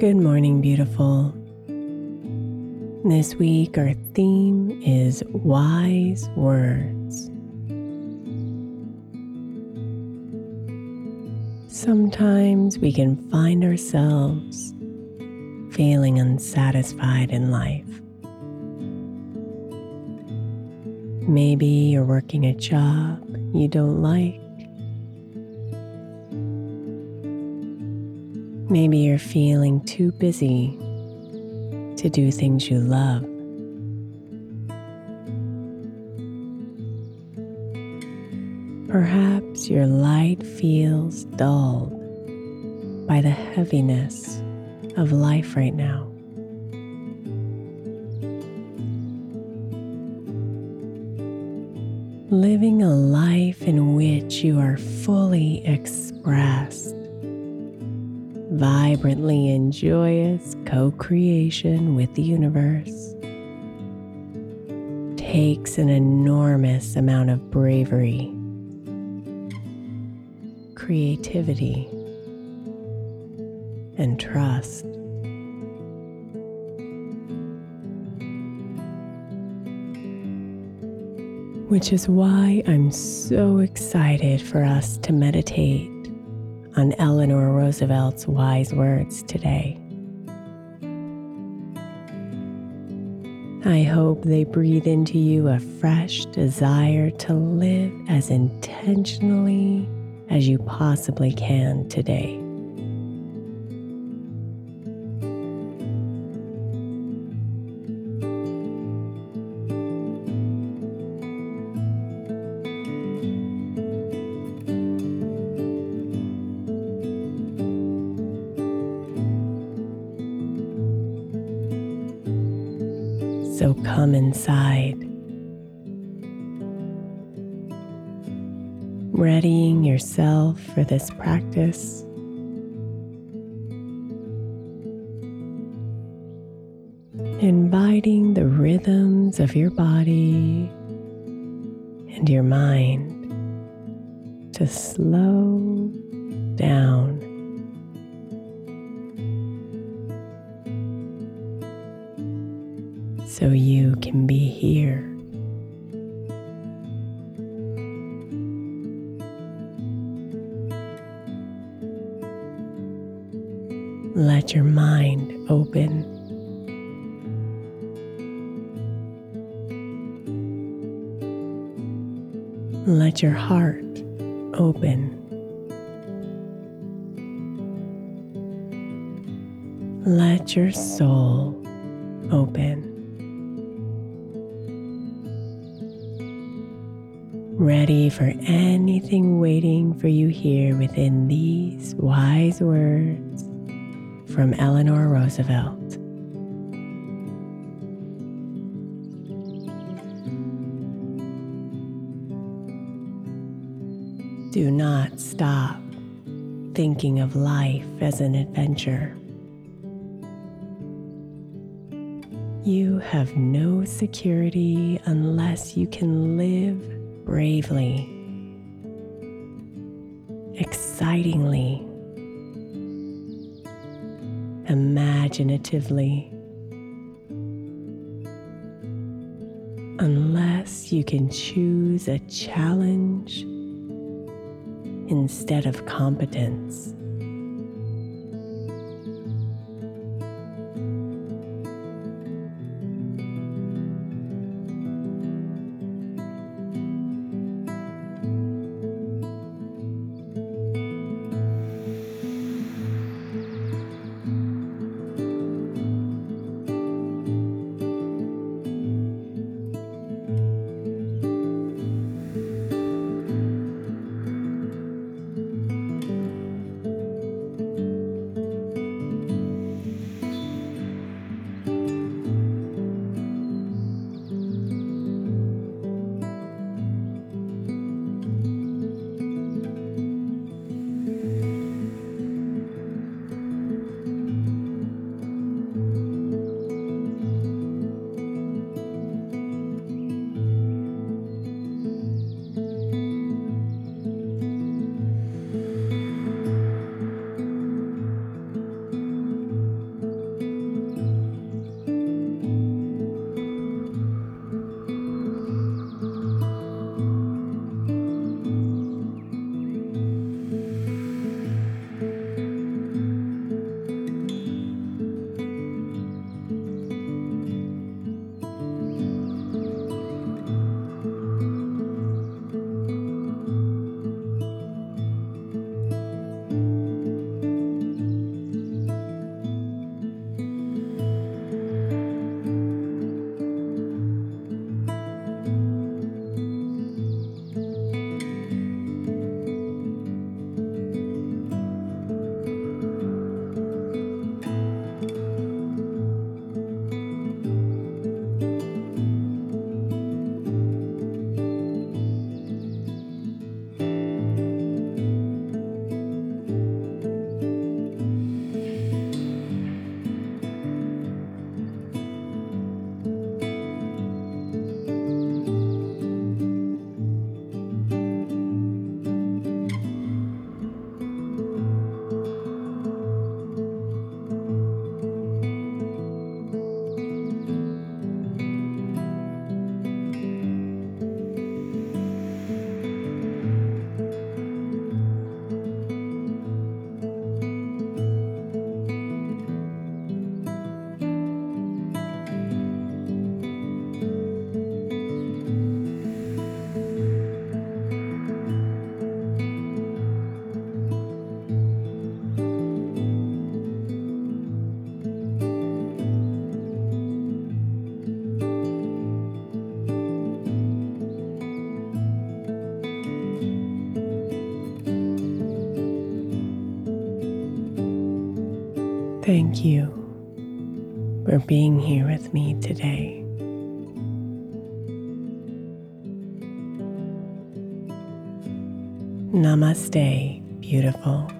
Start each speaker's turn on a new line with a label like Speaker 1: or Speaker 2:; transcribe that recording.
Speaker 1: Good morning, beautiful. This week, our theme is wise words. Sometimes we can find ourselves feeling unsatisfied in life. Maybe you're working a job you don't like. Maybe you're feeling too busy to do things you love. Perhaps your light feels dulled by the heaviness of life right now. Living a life in which you are fully expressed vibrantly and joyous co creation with the universe takes an enormous amount of bravery, creativity, and trust. Which is why I'm so excited for us to meditate on Eleanor Roosevelt's wise words today. I hope they breathe into you a fresh desire to live as intentionally as you possibly can today. So come inside, readying yourself for this practice. Inviting the rhythms of your body and your mind to slow down. So you can be here. Let your mind open. Let your heart open. Let your soul open. Ready for anything waiting for you here within these wise words from Eleanor Roosevelt. Do not stop thinking of life as an adventure. You have no security unless you can live bravely, excitingly, imaginatively, unless you can choose a challenge instead of competence. Thank you for being here with me today. Namaste, beautiful.